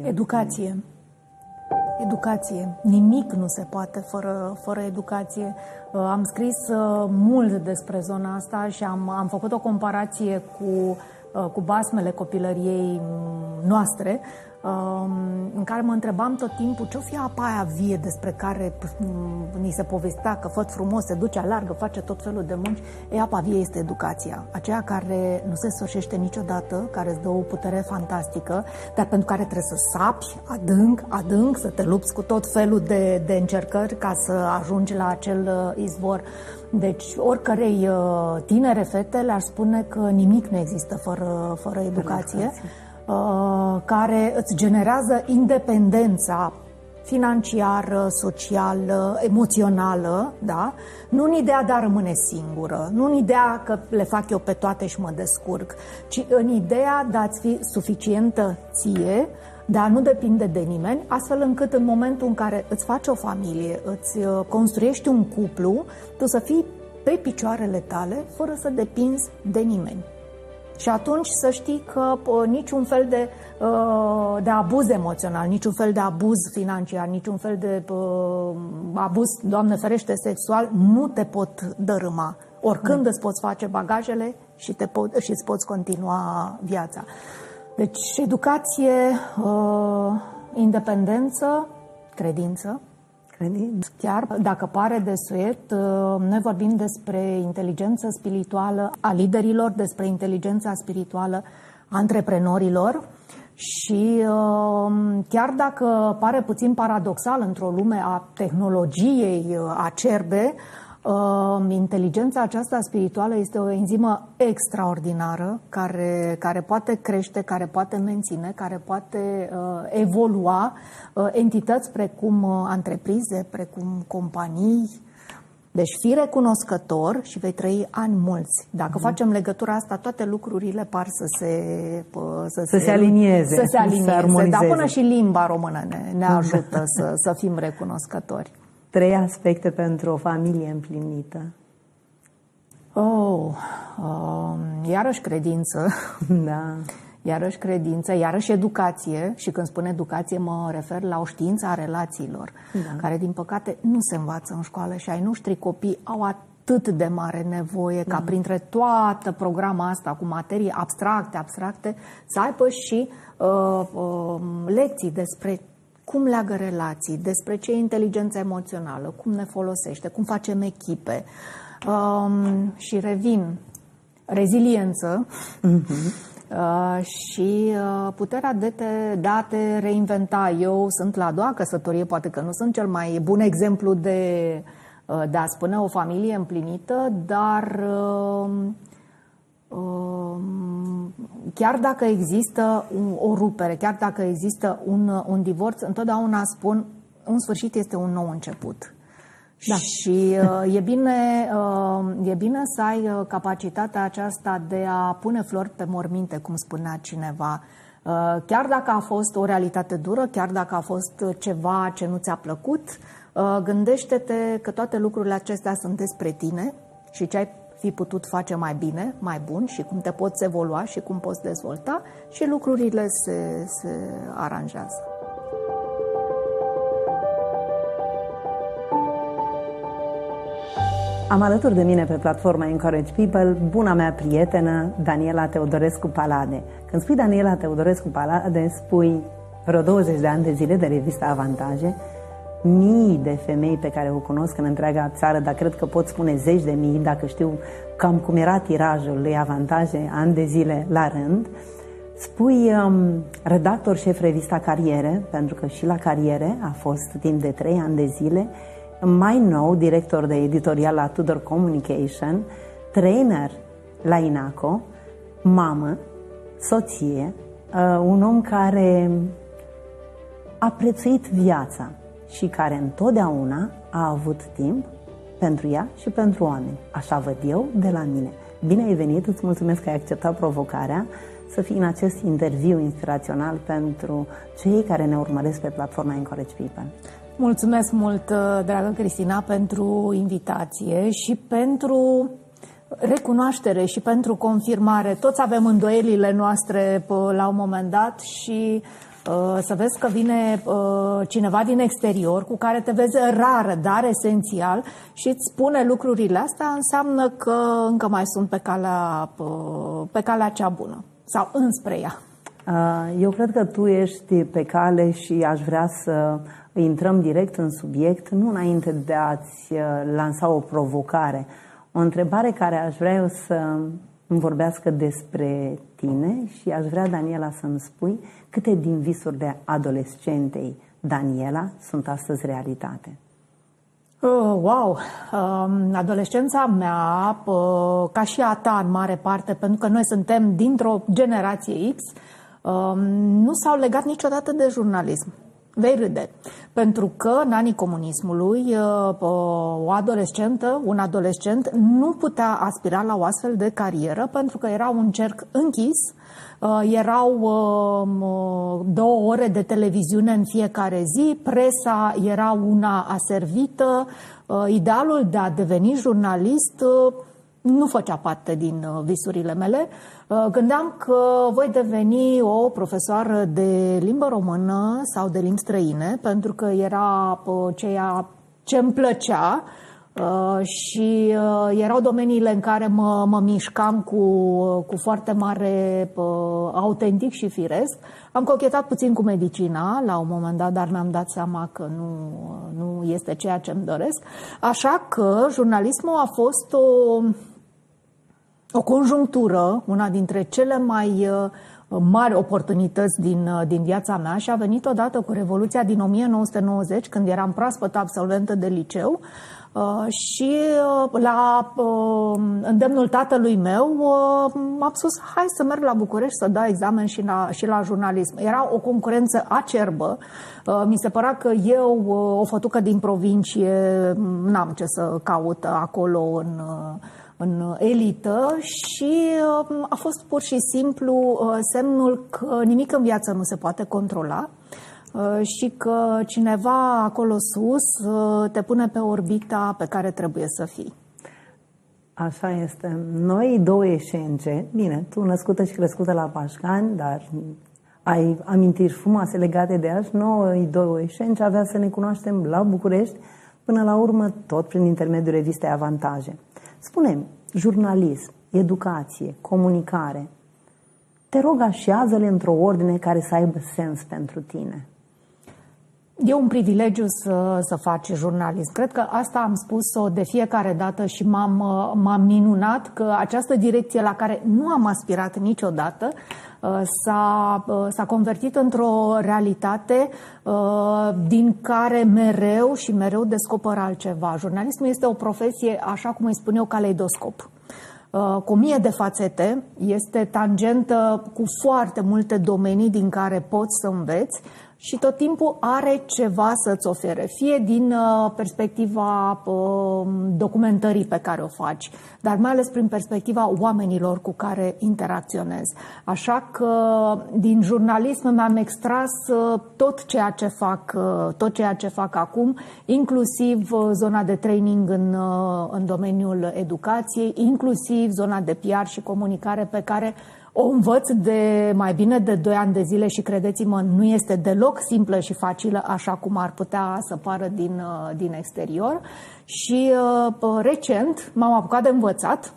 Educație. Educație. Nimic nu se poate fără, fără educație. Uh, am scris uh, mult despre zona asta și am, am făcut o comparație cu, uh, cu basmele copilăriei mm, noastre, um, în care mă întrebam tot timpul ce-o fi apa aia vie despre care mm, ni se povestea că făt frumos, se duce, alargă, face tot felul de munci. E, apa vie este educația. Aceea care nu se sfârșește niciodată, care îți dă o putere fantastică, dar pentru care trebuie să sapi adânc, adânc, să te lupți cu tot felul de, de încercări ca să ajungi la acel uh, izvor. Deci, oricărei uh, tinere fete le-ar spune că nimic nu există fără, fără educație. educație Uh, care îți generează independența financiară, socială, emoțională, da? Nu în ideea de a rămâne singură, nu în ideea că le fac eu pe toate și mă descurc, ci în ideea de a-ți fi suficientă ție, de a nu depinde de nimeni, astfel încât în momentul în care îți faci o familie, îți uh, construiești un cuplu, tu să fii pe picioarele tale, fără să depinzi de nimeni. Și atunci să știi că uh, niciun fel de, uh, de abuz emoțional, niciun fel de abuz financiar, niciun fel de uh, abuz, Doamne ferește, sexual, nu te pot dărâma. Oricând îți poți face bagajele și, te pot, și îți poți continua viața. Deci, educație, independență, credință, credință. Chiar dacă pare de suet, uh, noi vorbim despre inteligență spirituală a liderilor, despre inteligența spirituală a antreprenorilor și uh, chiar dacă pare puțin paradoxal într-o lume a tehnologiei uh, acerbe, Uh, inteligența aceasta spirituală este o enzimă extraordinară care, care poate crește, care poate menține, care poate uh, evolua uh, entități precum uh, întreprize, precum companii. Deci fii recunoscător și vei trăi ani mulți. Dacă mm. facem legătura asta, toate lucrurile par să se... Uh, să, să se, se alinieze. Să se alinieze. Să dar până și limba română ne, ne ajută să, să fim recunoscători. Trei aspecte pentru o familie împlinită. Oh, um, iarăși credință. Da. Iarăși credință, iarăși educație și când spun educație mă refer la o știință a relațiilor, da. care din păcate nu se învață în școală și ai noștri copii au atât de mare nevoie da. ca printre toată programa asta cu materii abstracte, abstracte, să aibă și uh, uh, lecții despre cum leagă relații, despre ce e inteligența emoțională, cum ne folosește, cum facem echipe. Um, și revin, reziliență uh-huh. uh, și uh, puterea de, te, de a te reinventa. Eu sunt la a doua căsătorie, poate că nu sunt cel mai bun exemplu de, uh, de a spune o familie împlinită, dar uh, Ehm, chiar dacă există o rupere, chiar dacă există un, un divorț, întotdeauna spun un sfârșit este un nou început. Da. Și uh, e, bine, uh, e bine să ai uh, capacitatea aceasta de a pune flori pe morminte, cum spunea cineva. Chiar dacă a fost o realitate dură, chiar dacă a fost ceva ce nu ți-a plăcut, gândește-te că toate lucrurile acestea sunt despre tine și ce ai fi putut face mai bine, mai bun și cum te poți evolua și cum poți dezvolta și lucrurile se, se aranjează. Am alături de mine pe platforma Encourage People buna mea prietenă Daniela Teodorescu Palade. Când spui Daniela Teodorescu Palade, spui vreo 20 de ani de zile de revista Avantaje, mii de femei pe care o cunosc în întreaga țară, dar cred că pot spune zeci de mii, dacă știu cam cum era tirajul lui avantaje ani de zile la rând. Spui um, redactor șef revista Cariere, pentru că și la Cariere a fost timp de trei ani de zile, mai nou director de editorial la Tudor Communication, trainer la INACO, mamă, soție, uh, un om care a prețuit viața, și care întotdeauna a avut timp pentru ea și pentru oameni. Așa văd eu de la mine. Bine ai venit, îți mulțumesc că ai acceptat provocarea să fii în acest interviu inspirațional pentru cei care ne urmăresc pe platforma Encourage People. Mulțumesc mult, uh, dragă Cristina, pentru invitație și pentru recunoaștere și pentru confirmare. Toți avem îndoielile noastre la un moment dat și uh, să vezi că vine uh, cineva din exterior cu care te vezi rar, dar esențial și îți spune lucrurile astea, înseamnă că încă mai sunt pe calea, uh, pe calea cea bună sau înspre ea. Eu cred că tu ești pe cale și aș vrea să intrăm direct în subiect, nu înainte de a-ți lansa o provocare. O întrebare care aș vrea eu să îmi vorbească despre tine și aș vrea, Daniela, să-mi spui câte din visuri de adolescentei Daniela sunt astăzi realitate. Oh, wow! Um, adolescența mea, uh, ca și a ta în mare parte, pentru că noi suntem dintr-o generație X, um, nu s-au legat niciodată de jurnalism. Vei râde. Pentru că în anii comunismului uh, o adolescentă, un adolescent nu putea aspira la o astfel de carieră pentru că era un cerc închis, uh, erau uh, două ore de televiziune în fiecare zi, presa era una aservită, idealul de a deveni jurnalist nu făcea parte din visurile mele. Uh, gândeam că voi deveni o profesoară de limbă română sau de limbi străine, pentru că era uh, ceea ce îmi plăcea uh, și erau domeniile în care mă, mă mișcam cu, cu foarte mare autentic și firesc. Am cochetat puțin cu medicina la un moment dat, dar mi-am dat seama că nu, nu este ceea ce îmi doresc. Așa că jurnalismul a fost o o conjunctură, una dintre cele mai uh, mari oportunități din, uh, din viața mea și a venit odată cu Revoluția din 1990, când eram proaspăt absolventă de liceu uh, și la îndemnul tatălui meu m-a spus hai să merg la București să dau examen și la, și la jurnalism. Era o concurență acerbă. Mi se părea că eu, o fătucă din provincie, n-am ce să caut acolo în în elită și um, a fost pur și simplu uh, semnul că nimic în viață nu se poate controla uh, și că cineva acolo sus uh, te pune pe orbita pe care trebuie să fii. Așa este. Noi două eșence, bine, tu născută și crescută la Pașcani, dar ai amintiri frumoase legate de azi, noi două eșence avea să ne cunoaștem la București, până la urmă tot prin intermediul revistei Avantaje. Spune jurnalism, educație, comunicare. Te rog, așează-le într-o ordine care să aibă sens pentru tine. E un privilegiu să, să faci jurnalism. Cred că asta am spus-o de fiecare dată și m-am, m-am minunat că această direcție la care nu am aspirat niciodată uh, s-a, uh, s-a convertit într-o realitate uh, din care mereu și mereu descoper altceva. Jurnalismul este o profesie, așa cum îi spun eu, caleidoscop cu o mie de fațete, este tangentă cu foarte multe domenii din care poți să înveți și tot timpul are ceva să-ți ofere, fie din uh, perspectiva uh, documentării pe care o faci, dar mai ales prin perspectiva oamenilor cu care interacționezi. Așa că din jurnalism mi-am extras uh, tot ceea ce fac, tot ceea ce fac acum, inclusiv zona de training în, în domeniul educației, inclusiv zona de PR și comunicare pe care o învăț de mai bine de 2 ani de zile și credeți-mă, nu este deloc simplă și facilă așa cum ar putea să pară din, uh, din exterior. Și uh, recent m-am apucat de învățat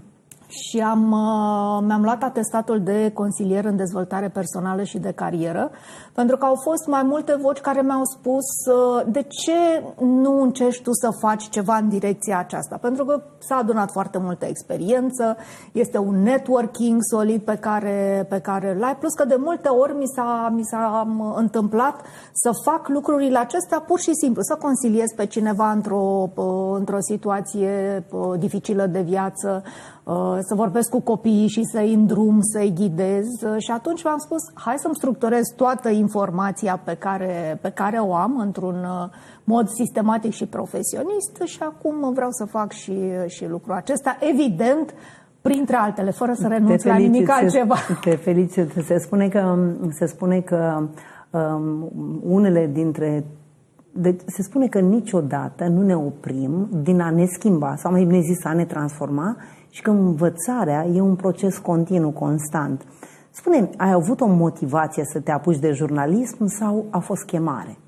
și am, uh, mi-am luat atestatul de consilier în dezvoltare personală și de carieră, pentru că au fost mai multe voci care mi-au spus uh, de ce nu încerci tu să faci ceva în direcția aceasta, pentru că s-a adunat foarte multă experiență, este un networking solid pe care, pe care îl ai, plus că de multe ori mi s-a, mi s-a um, întâmplat să fac lucrurile acestea pur și simplu, să consiliez pe cineva într-o, uh, într-o situație dificilă de viață, Uh, să vorbesc cu copiii și să-i îndrum, să-i ghidez. Uh, și atunci v-am spus, hai să-mi structurez toată informația pe care, pe care o am într-un uh, mod sistematic și profesionist și acum vreau să fac și, și lucrul acesta. Evident, printre altele, fără să renunț la nimic altceva. Te felicit. Se spune că, se spune că um, unele dintre deci se spune că niciodată nu ne oprim din a ne schimba, sau mai bine zis, a ne transforma și că învățarea e un proces continuu, constant. Spune, ai avut o motivație să te apuci de jurnalism sau a fost chemare?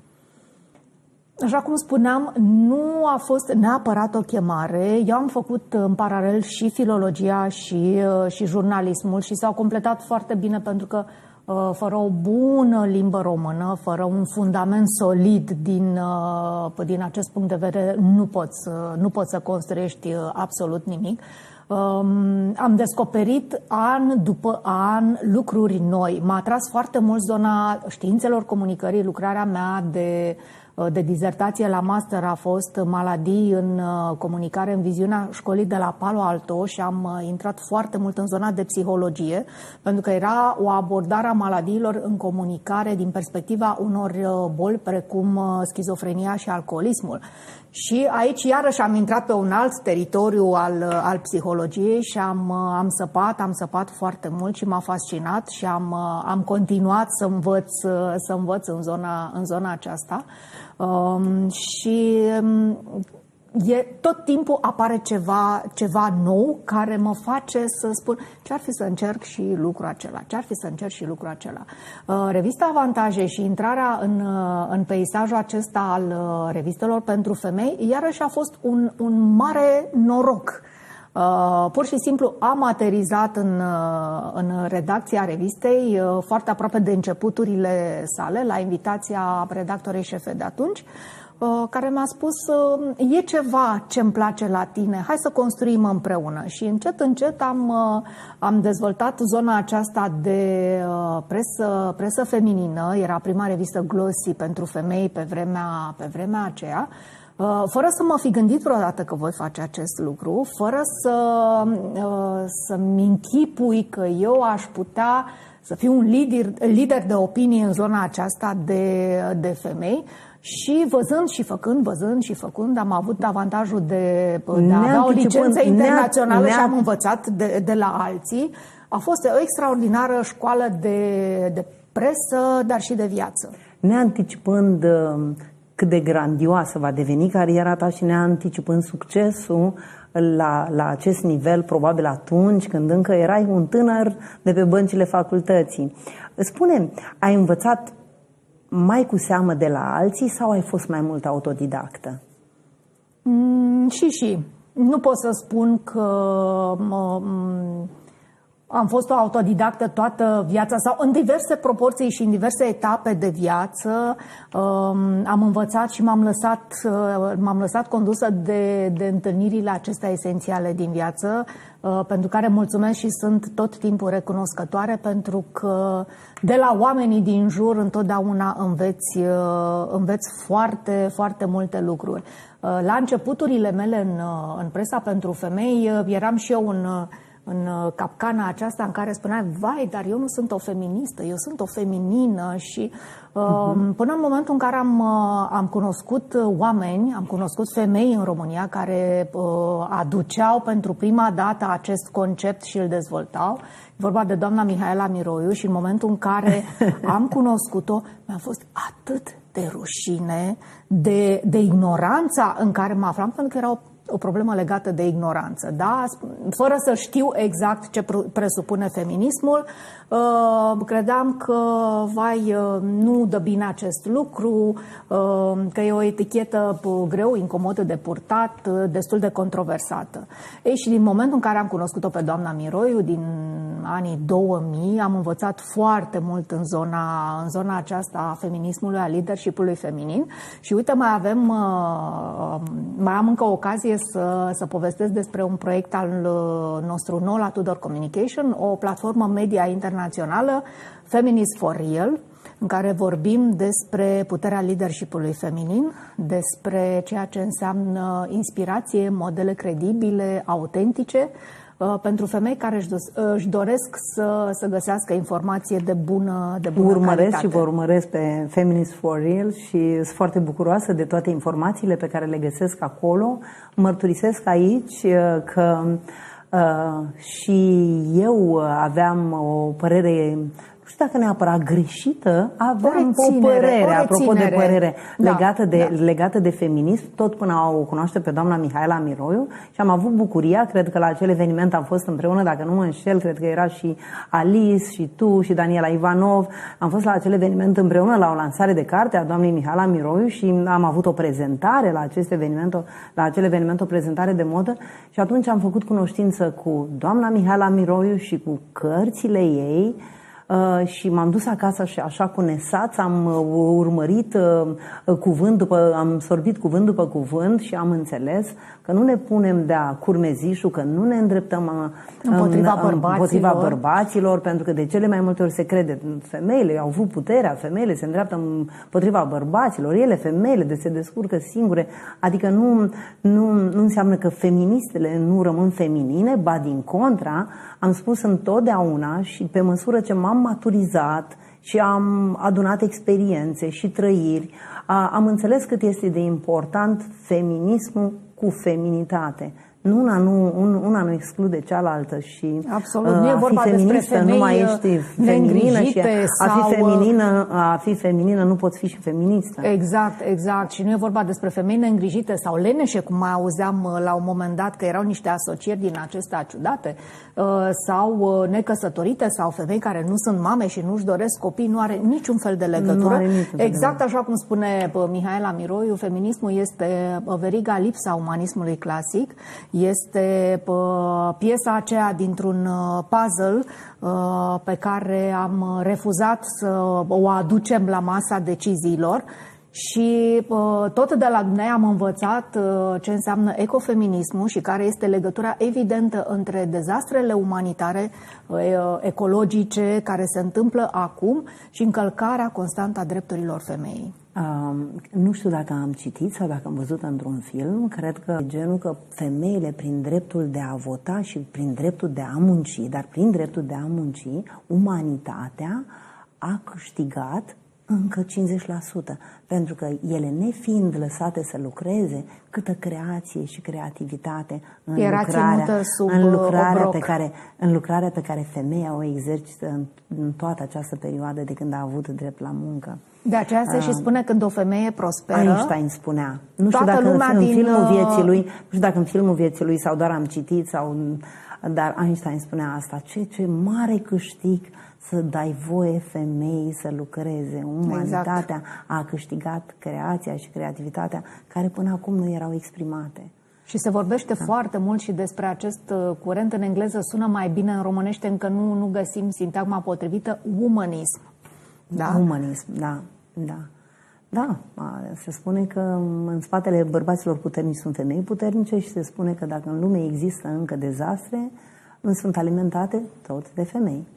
Așa cum spuneam, nu a fost neapărat o chemare. Eu am făcut în paralel și filologia și, uh, și jurnalismul și s-au completat foarte bine pentru că uh, fără o bună limbă română, fără un fundament solid din, uh, din acest punct de vedere, nu poți, nu poți să construiești absolut nimic. Um, am descoperit an după an lucruri noi. M-a atras foarte mult zona științelor comunicării, lucrarea mea de de dizertație la master a fost maladii în uh, comunicare în viziunea școlii de la Palo Alto și am uh, intrat foarte mult în zona de psihologie, pentru că era o abordare a maladiilor în comunicare din perspectiva unor uh, boli precum schizofrenia și alcoolismul. Și aici iarăși am intrat pe un alt teritoriu al, al psihologiei și am, am săpat, am săpat foarte mult și m-a fascinat și am, am continuat să învăț, să învăț în zona, în zona aceasta. Um, și um, e, tot timpul apare ceva, ceva nou care mă face să spun ce ar fi să încerc și lucrul acela, ce ar fi să încerc și lucrul acela. Uh, revista Avantaje și intrarea în, uh, în peisajul acesta al uh, revistelor pentru femei, iarăși a fost un, un mare noroc. Uh, pur și simplu am aterizat în, uh, în redacția revistei, uh, foarte aproape de începuturile sale, la invitația redactorei șefe de atunci, care mi-a spus e ceva ce îmi place la tine, hai să construim împreună. Și încet, încet am, am dezvoltat zona aceasta de presă, presă feminină, era prima revistă Glossy pentru femei pe vremea, pe vremea aceea, Uh, fără să mă fi gândit vreodată că voi face acest lucru, fără să, uh, să-mi închipui că eu aș putea să fiu un lider, lider de opinie în zona aceasta de, de femei, și văzând și făcând, văzând și făcând, am avut avantajul de, de a avea o licență internațională și am învățat de, de la alții. A fost o extraordinară școală de, de presă, dar și de viață. Neanticipând uh, cât de grandioasă va deveni cariera ta și ne anticipând succesul la, la acest nivel, probabil atunci când încă erai un tânăr de pe băncile facultății. Spune, ai învățat mai cu seamă de la alții sau ai fost mai mult autodidactă? Mm, și și. Nu pot să spun că mă, am fost o autodidactă toată viața sau în diverse proporții și în diverse etape de viață. Um, am învățat și m-am lăsat, uh, m-am lăsat condusă de, de întâlnirile acestea esențiale din viață, uh, pentru care mulțumesc și sunt tot timpul recunoscătoare, pentru că de la oamenii din jur întotdeauna înveți, uh, înveți foarte, foarte multe lucruri. La începuturile mele în, în presa pentru femei eram și eu un în uh, capcana aceasta în care spunea, vai, dar eu nu sunt o feministă, eu sunt o feminină și uh-huh. până în momentul în care am, uh, am cunoscut oameni, am cunoscut femei în România care uh, aduceau pentru prima dată acest concept și îl dezvoltau, e vorba de doamna Mihaela Miroiu și în momentul în care am cunoscut-o, mi-a fost atât de rușine, de, de ignoranța în care mă aflam, pentru că era o o problemă legată de ignoranță, da? Fără să știu exact ce presupune feminismul, uh, credeam că, vai, uh, nu dă bine acest lucru, uh, că e o etichetă greu, incomodă de purtat, destul de controversată. Ei, și din momentul în care am cunoscut-o pe doamna Miroiu, din anii 2000, am învățat foarte mult în zona, în zona aceasta a feminismului, a leadership-ului feminin și uite, mai avem, mai am încă o ocazie să, să povestesc despre un proiect al uh, nostru nou la Tudor Communication, o platformă media internațională, Feminist for Real, în care vorbim despre puterea leadership-ului feminin, despre ceea ce înseamnă inspirație, modele credibile, autentice, Uh, pentru femei care își, își doresc să, să găsească informație de bună, de bună urmăresc calitate. și vă urmăresc pe Feminist for Real și sunt foarte bucuroasă de toate informațiile pe care le găsesc acolo. Mărturisesc aici uh, că uh, și eu aveam o părere știu dacă neapărat greșită, aveam o, o părere, o apropo de părere, da, legată, de, da. legată de feminism, tot până o cunoaște pe doamna Mihaela Miroiu și am avut bucuria, cred că la acel eveniment am fost împreună, dacă nu mă înșel, cred că era și Alice și tu și Daniela Ivanov, am fost la acel eveniment împreună la o lansare de carte a doamnei Mihaela Miroiu și am avut o prezentare la acest eveniment, la acel eveniment, o prezentare de modă și atunci am făcut cunoștință cu doamna Mihaela Miroiu și cu cărțile ei, Uh, și m-am dus acasă și așa cu nesaț, am uh, urmărit uh, cuvânt după, am sorbit cuvânt după cuvânt și am înțeles că nu ne punem de-a curmezișul, că nu ne îndreptăm împotriva, în, bărbaților. împotriva bărbaților, pentru că de cele mai multe ori se crede, femeile au avut puterea, femeile se îndreaptă împotriva bărbaților, ele, femeile, de se descurcă singure, adică nu, nu, nu înseamnă că feministele nu rămân feminine, ba din contra, am spus întotdeauna și pe măsură ce m-am maturizat și am adunat experiențe și trăiri, am înțeles cât este de important feminismul cu feminitate. Nu una, nu, una nu exclude cealaltă și Absolut. Nu e vorba a fi feministă nu mai ești feminină și a, sau... fi feminină, a fi feminină nu poți fi și feministă. Exact, exact. Și nu e vorba despre femei neîngrijite sau leneșe, cum mai auzeam uh, la un moment dat că erau niște asocieri din acestea ciudate, uh, sau uh, necăsătorite sau femei care nu sunt mame și nu-și doresc copii, nu are niciun fel de legătură. Exact așa cum spune Mihaela Miroiu, feminismul este veriga lipsa umanismului clasic este piesa aceea dintr-un uh, puzzle uh, pe care am refuzat să o aducem la masa deciziilor și tot de la dumnei am învățat ce înseamnă ecofeminismul și care este legătura evidentă între dezastrele umanitare, ecologice, care se întâmplă acum și încălcarea constantă a drepturilor femeii. Uh, nu știu dacă am citit sau dacă am văzut într-un film, cred că genul că femeile prin dreptul de a vota și prin dreptul de a munci, dar prin dreptul de a munci, umanitatea a câștigat încă 50%, pentru că ele nefiind lăsate să lucreze, câtă creație și creativitate în Era lucrarea, sub în uh, lucrarea, pe care, în lucrarea pe care femeia o exercită în, în toată această perioadă de când a avut drept la muncă. De aceea se uh, și spune când o femeie prosperă. Einstein spunea. Nu știu dacă în, în din... filmul uh, vieții lui, nu știu dacă în filmul vieții lui sau doar am citit sau dar Einstein spunea asta. Ce, ce mare câștig să dai voie femeii să lucreze. Umanitatea exact. a câștigat creația și creativitatea care până acum nu erau exprimate. Și se vorbește da. foarte mult și despre acest uh, curent în engleză, sună mai bine în românește, încă nu, nu găsim sintagma potrivită, umanism. Da? Umanism, da, da. Da, se spune că în spatele bărbaților puternici sunt femei puternice și se spune că dacă în lume există încă dezastre, nu sunt alimentate tot de femei.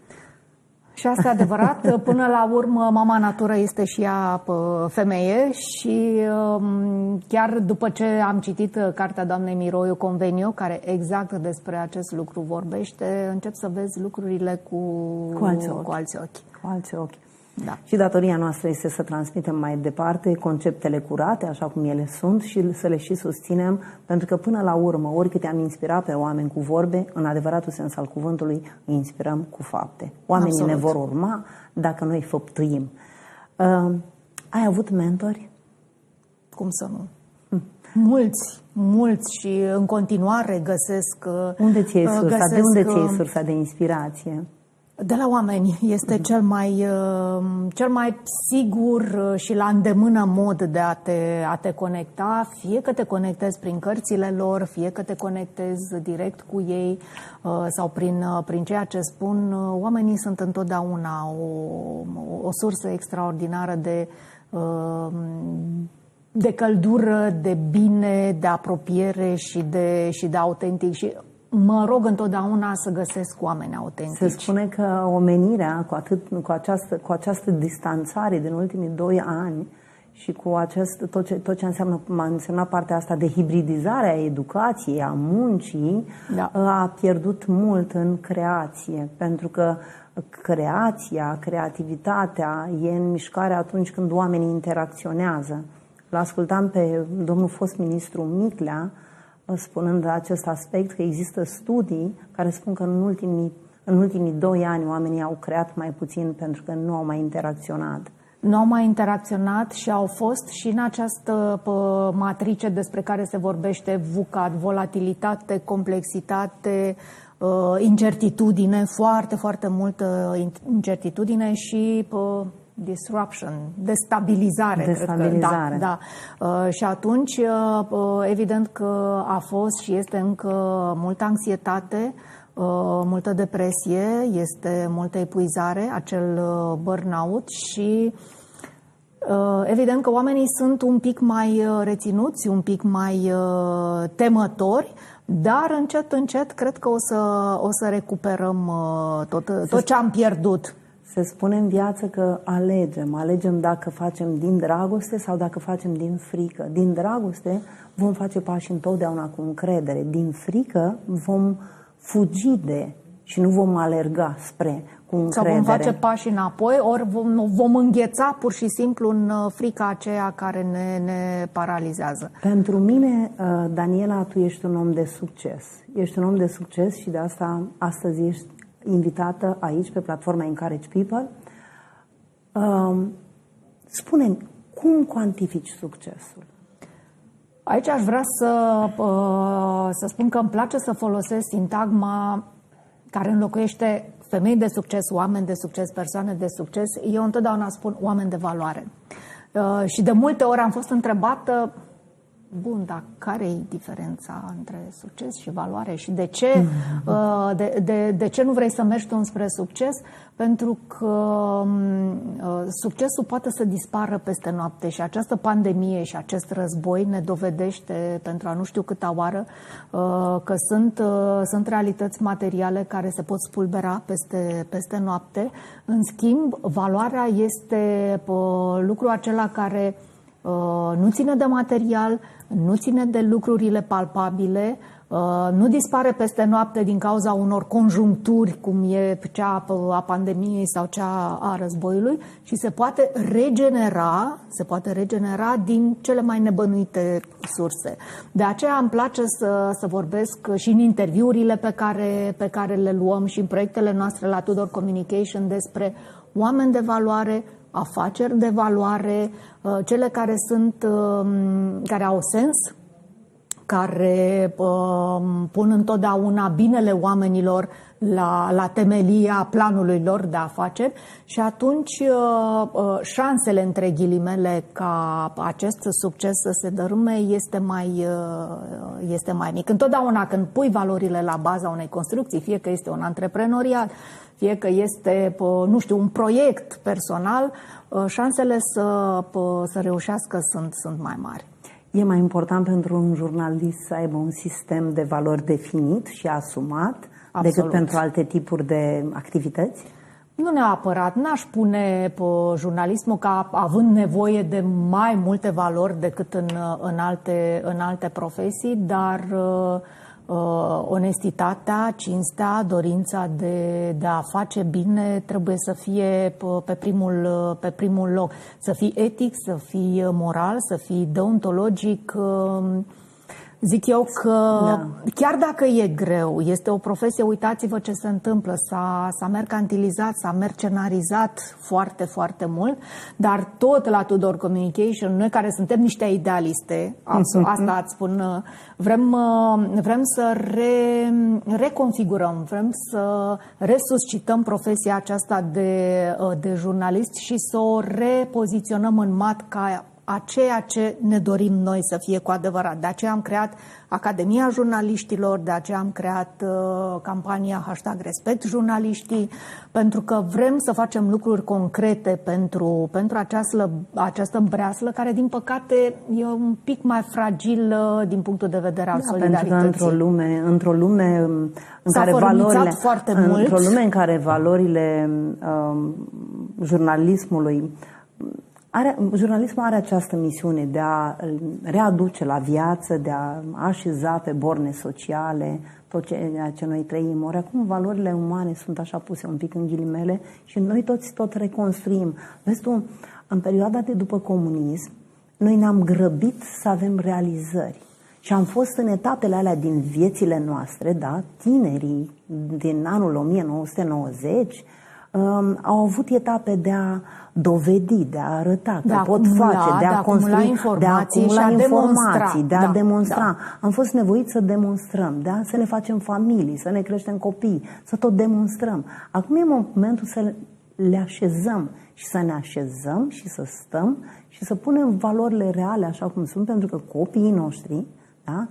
Și asta e adevărat. Până la urmă, mama natură este și ea femeie și um, chiar după ce am citit uh, cartea doamnei Miroiu Convenio, care exact despre acest lucru vorbește, încep să vezi lucrurile cu, cu alți ochi. Cu alți ochi. Cu alți ochi. Da. Și datoria noastră este să transmitem mai departe conceptele curate, așa cum ele sunt, și să le și susținem, pentru că până la urmă, oricât am inspirat pe oameni cu vorbe, în adevăratul sens al cuvântului, îi inspirăm cu fapte. Oamenii Absolut. ne vor urma dacă noi făptuim. Uh, ai avut mentori? Cum să nu? Hm. Mulți, mulți și în continuare găsesc... Uh, unde ți iei sursa? Găsesc, de unde ți iei uh, sursa de inspirație? De la oameni este cel mai, uh, cel mai sigur uh, și la îndemână mod de a te, a te conecta, fie că te conectezi prin cărțile lor, fie că te conectezi direct cu ei uh, sau prin, prin ceea ce spun. Oamenii sunt întotdeauna o, o sursă extraordinară de, de căldură, de bine, de apropiere și de, și de autentic. Și mă rog întotdeauna să găsesc oameni autentici. Se spune că omenirea, cu, atât, cu, această, cu această distanțare din ultimii doi ani și cu acest, tot, ce, tot ce înseamnă, m-a însemnat partea asta de hibridizare a educației, a muncii, da. a pierdut mult în creație, pentru că creația, creativitatea e în mișcare atunci când oamenii interacționează. L-ascultam pe domnul fost ministru Miclea, spunând de acest aspect că există studii care spun că în ultimii în ultimii doi ani oamenii au creat mai puțin pentru că nu au mai interacționat. Nu au mai interacționat și au fost și în această matrice despre care se vorbește VUCAT, volatilitate, complexitate, uh, incertitudine, foarte, foarte multă incertitudine și disruption, destabilizare. Destabilizare. Cred că, da, da. Uh, și atunci, uh, uh, evident că a fost și este încă multă anxietate, multă depresie, este multă epuizare, acel burnout și evident că oamenii sunt un pic mai reținuți, un pic mai temători, dar încet, încet, cred că o să, o să recuperăm tot, tot ce am pierdut. Se spune în viață că alegem, alegem dacă facem din dragoste sau dacă facem din frică. Din dragoste vom face pași întotdeauna cu încredere. Din frică vom fugi de și nu vom alerga spre cu încredere. Sau vom face pași înapoi, ori vom, vom îngheța pur și simplu în uh, frica aceea care ne, ne paralizează. Pentru mine, uh, Daniela, tu ești un om de succes. Ești un om de succes și de asta astăzi ești invitată aici pe platforma Encourage People. Um, spune cum cuantifici succesul? Aici aș vrea să, uh, să spun că îmi place să folosesc sintagma care înlocuiește femei de succes, oameni de succes, persoane de succes. Eu întotdeauna spun oameni de valoare. Uh, și de multe ori am fost întrebată Bun, dar care e diferența între succes și valoare și de ce, mm-hmm. de, de, de ce nu vrei să mergi tu înspre succes? Pentru că mm, uh, succesul poate să dispară peste noapte și această pandemie și acest război ne dovedește pentru a nu știu câta oară uh, că sunt, sunt realități materiale care se pot spulbera peste, peste noapte. În schimb, valoarea este lucrul acela care nu ține de material, nu ține de lucrurile palpabile, uh, nu dispare peste noapte din cauza unor conjuncturi, cum e cea a pandemiei sau cea a războiului, și se poate regenera, se poate regenera din cele mai nebănuite surse. De aceea îmi place să, să vorbesc și în interviurile pe care, pe care le luăm și în proiectele noastre la Tudor Communication despre oameni de valoare, afaceri de valoare, uh, cele care sunt, um, care au sens, care um, pun întotdeauna binele oamenilor la, la temelia planului lor de afaceri și atunci uh, uh, șansele între ghilimele ca acest succes să se dărâme este mai, este mai mic. Întotdeauna când pui valorile la baza unei construcții, fie că este un antreprenoriat, fie că este, nu știu, un proiect personal, ă, șansele să, să reușească sunt, sunt mai mari. E mai important pentru un jurnalist să aibă un sistem de valori definit și asumat Absolut. decât pentru alte tipuri de activități? Nu neapărat. N-aș pune pe jurnalismul ca având nevoie de mai multe valori decât în, în, alte, în alte profesii, dar uh, uh, onestitatea, cinstea, dorința de, de a face bine trebuie să fie pe primul, pe primul loc. Să fii etic, să fii moral, să fii deontologic. Uh, Zic eu că da. chiar dacă e greu, este o profesie, uitați-vă ce se întâmplă, s-a, s-a mercantilizat, s-a mercenarizat foarte, foarte mult, dar tot la Tudor Communication, noi care suntem niște idealiste, asta ați spun, vrem, vrem să re, reconfigurăm, vrem să resuscităm profesia aceasta de, de jurnalist și să o repoziționăm în mat ca a ceea ce ne dorim noi să fie cu adevărat. De aceea am creat Academia Jurnaliștilor, de aceea am creat uh, campania hashtag Respect Jurnaliștii, pentru că vrem să facem lucruri concrete pentru, pentru această, această breaslă, care din păcate e un pic mai fragil uh, din punctul de vedere al da, solidarității. Pentru că într-o lume, într-o lume în care valorile, foarte într-o lume în care valorile um, jurnalismului are, jurnalismul are această misiune de a readuce la viață, de a așeza pe borne sociale tot ceea ce noi trăim. Ori acum valorile umane sunt așa puse un pic în ghilimele și noi toți tot reconstruim. Vezi tu, în perioada de după comunism, noi ne-am grăbit să avem realizări. Și am fost în etapele alea din viețile noastre, da, tinerii din anul 1990 um, au avut etape de a dovedi, de a arăta de că a pot acumula, face, de a, de a construi, informații de a acumula și a informații, demonstra. de a Da, demonstra. da. Am fost nevoiți să demonstrăm, da? să ne facem familii, să ne creștem copii, să tot demonstrăm. Acum e momentul să le așezăm și să ne așezăm și să stăm și să punem valorile reale așa cum sunt, pentru că copiii noștri da,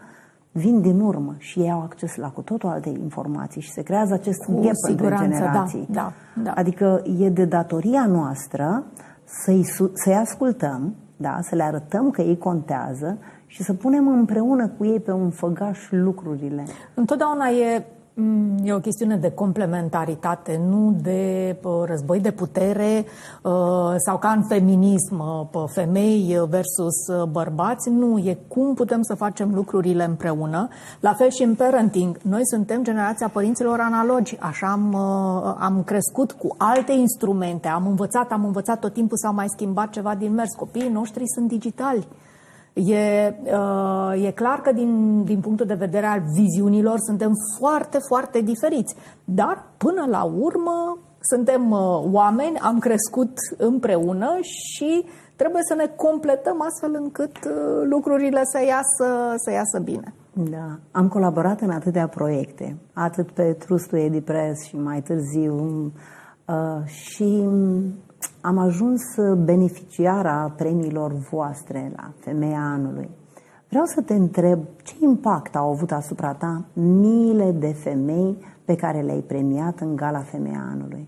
vin din urmă și ei au acces la cu totul alte informații și se creează acest Cu gap între siguranță, da, generații. da, da. Adică e de datoria noastră să-i, su- să-i ascultăm, da, să le arătăm că ei contează și să punem împreună cu ei pe un făgaș lucrurile. Întotdeauna e, mm, e o chestiune de complementaritate, nu de pă, război de putere uh, sau ca în feminism, uh, pă, femei versus uh, bărbați. Nu, e cum putem să facem lucrurile împreună. La fel și în parenting. Noi suntem generația părinților analogi. Așa am, uh, am crescut cu alte instrumente. Am învățat, am învățat tot timpul, s-a mai schimbat ceva din mers. Copiii noștri sunt digitali. E, uh, e clar că din, din punctul de vedere al viziunilor suntem foarte, foarte diferiți. Dar, până la urmă, suntem uh, oameni, am crescut împreună și trebuie să ne completăm astfel încât uh, lucrurile să iasă, să iasă bine. Da, am colaborat în atâtea proiecte, atât pe Trustul Edipress și mai târziu uh, și am ajuns beneficiara premiilor voastre la Femeia Anului. Vreau să te întreb ce impact au avut asupra ta miile de femei pe care le-ai premiat în Gala Femeia Anului.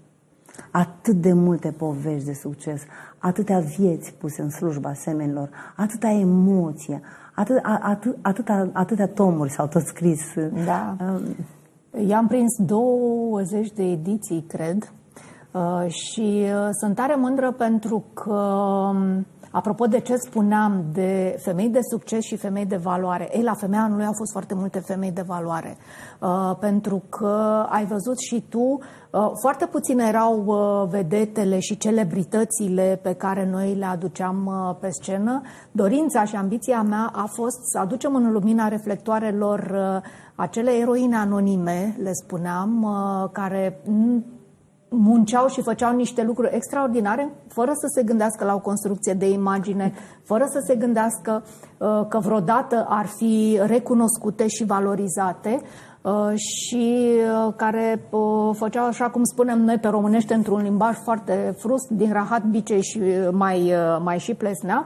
Atât de multe povești de succes, atâtea vieți puse în slujba semenilor, atâta emoție, atât, atât, atâta, atâtea tomuri s-au tot scris. Da. Um, I-am prins 20 de ediții, cred, Uh, și uh, sunt tare mândră pentru că, um, apropo de ce spuneam de femei de succes și femei de valoare, ei, la femeia anului au fost foarte multe femei de valoare, Uh, pentru că ai văzut și tu, uh, foarte puține erau uh, vedetele și celebritățile pe care noi le aduceam uh, pe scenă. Dorința și ambiția mea a fost să aducem în lumina reflectoarelor uh, acele eroine anonime, le spuneam, uh, care mm, munceau și făceau niște lucruri extraordinare fără să se gândească la o construcție de imagine, fără să se gândească uh, că vreodată ar fi recunoscute și valorizate uh, și uh, care uh, făceau, așa cum spunem noi pe românește, într-un limbaj foarte frust, din rahat, bice și uh, mai, uh, mai și plesnea.